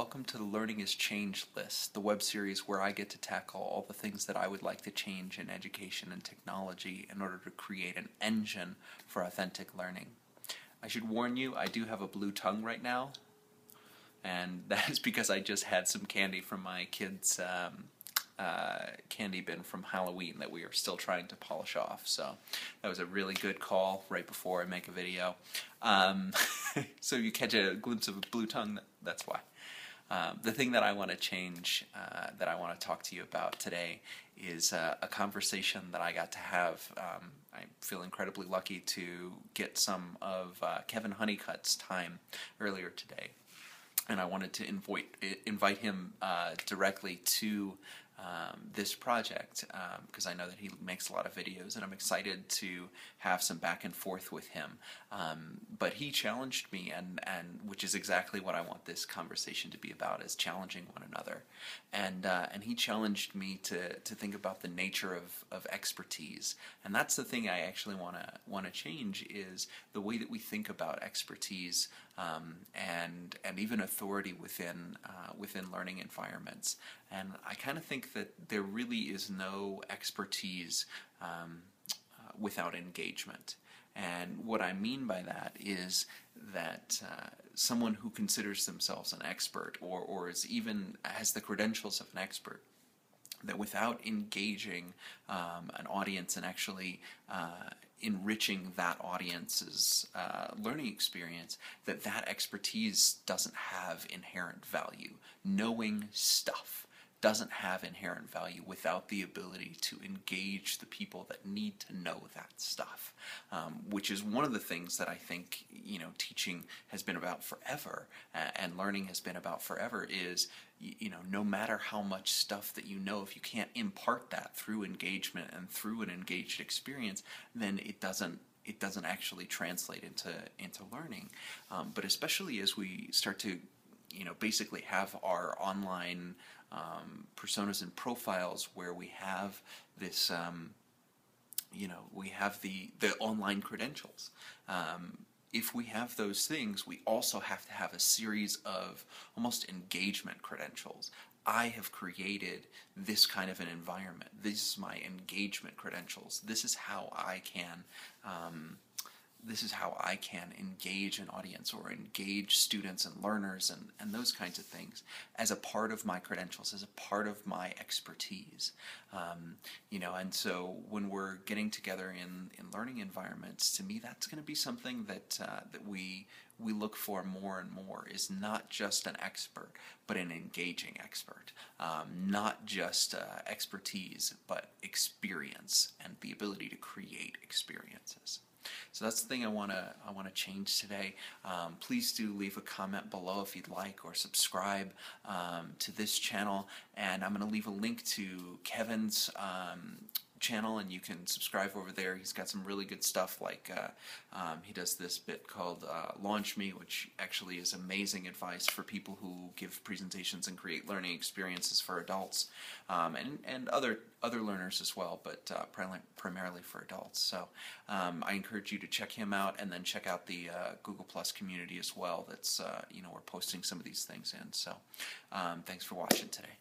to the Learning is Change list, the web series where I get to tackle all the things that I would like to change in education and technology in order to create an engine for authentic learning. I should warn you, I do have a blue tongue right now, and that is because I just had some candy from my kids' um, uh, candy bin from Halloween that we are still trying to polish off. So that was a really good call right before I make a video. Um, so you catch a glimpse of a blue tongue, that's why. Um, the thing that I want to change, uh, that I want to talk to you about today, is uh, a conversation that I got to have. Um, I feel incredibly lucky to get some of uh, Kevin Honeycutt's time earlier today. And I wanted to invite, invite him uh, directly to um, this project because um, I know that he makes a lot of videos and I'm excited to have some back and forth with him. Um, but he challenged me and, and which is exactly what I want this conversation to be about is challenging one another. And, uh, and he challenged me to, to think about the nature of, of expertise. And that's the thing I actually want to want to change is the way that we think about expertise um, and, and even authority within, uh, within learning environments. And I kind of think that there really is no expertise um, uh, without engagement. And what I mean by that is that uh, someone who considers themselves an expert or, or is even has the credentials of an expert that without engaging um, an audience and actually uh, enriching that audience's uh, learning experience, that that expertise doesn't have inherent value. Knowing stuff doesn't have inherent value without the ability to engage the people that need to know that stuff, um, which is one of the things that I think you know teaching has been about forever uh, and learning has been about forever is you know no matter how much stuff that you know if you can't impart that through engagement and through an engaged experience then it doesn't it doesn't actually translate into into learning. Um, but especially as we start to you know basically have our online um, personas and profiles where we have this um, you know we have the the online credentials um, if we have those things we also have to have a series of almost engagement credentials I have created this kind of an environment. This is my engagement credentials. This is how I can um, this is how I can engage an audience or engage students and learners and, and those kinds of things as a part of my credentials, as a part of my expertise. Um, you know, and so when we're getting together in, in learning environments, to me that's going to be something that, uh, that we, we look for more and more is not just an expert, but an engaging expert. Um, not just uh, expertise, but experience and the ability to create experiences. So that's the thing I want to I want to change today. Um, please do leave a comment below if you'd like, or subscribe um, to this channel. And I'm going to leave a link to Kevin's um, channel and you can subscribe over there. He's got some really good stuff like uh, um, he does this bit called uh, Launch Me, which actually is amazing advice for people who give presentations and create learning experiences for adults um, and, and other other learners as well, but uh, primarily for adults. So um, I encourage you to check him out and then check out the uh, Google Plus community as well. That's uh, you know we're posting some of these things in. So um, thanks for watching today.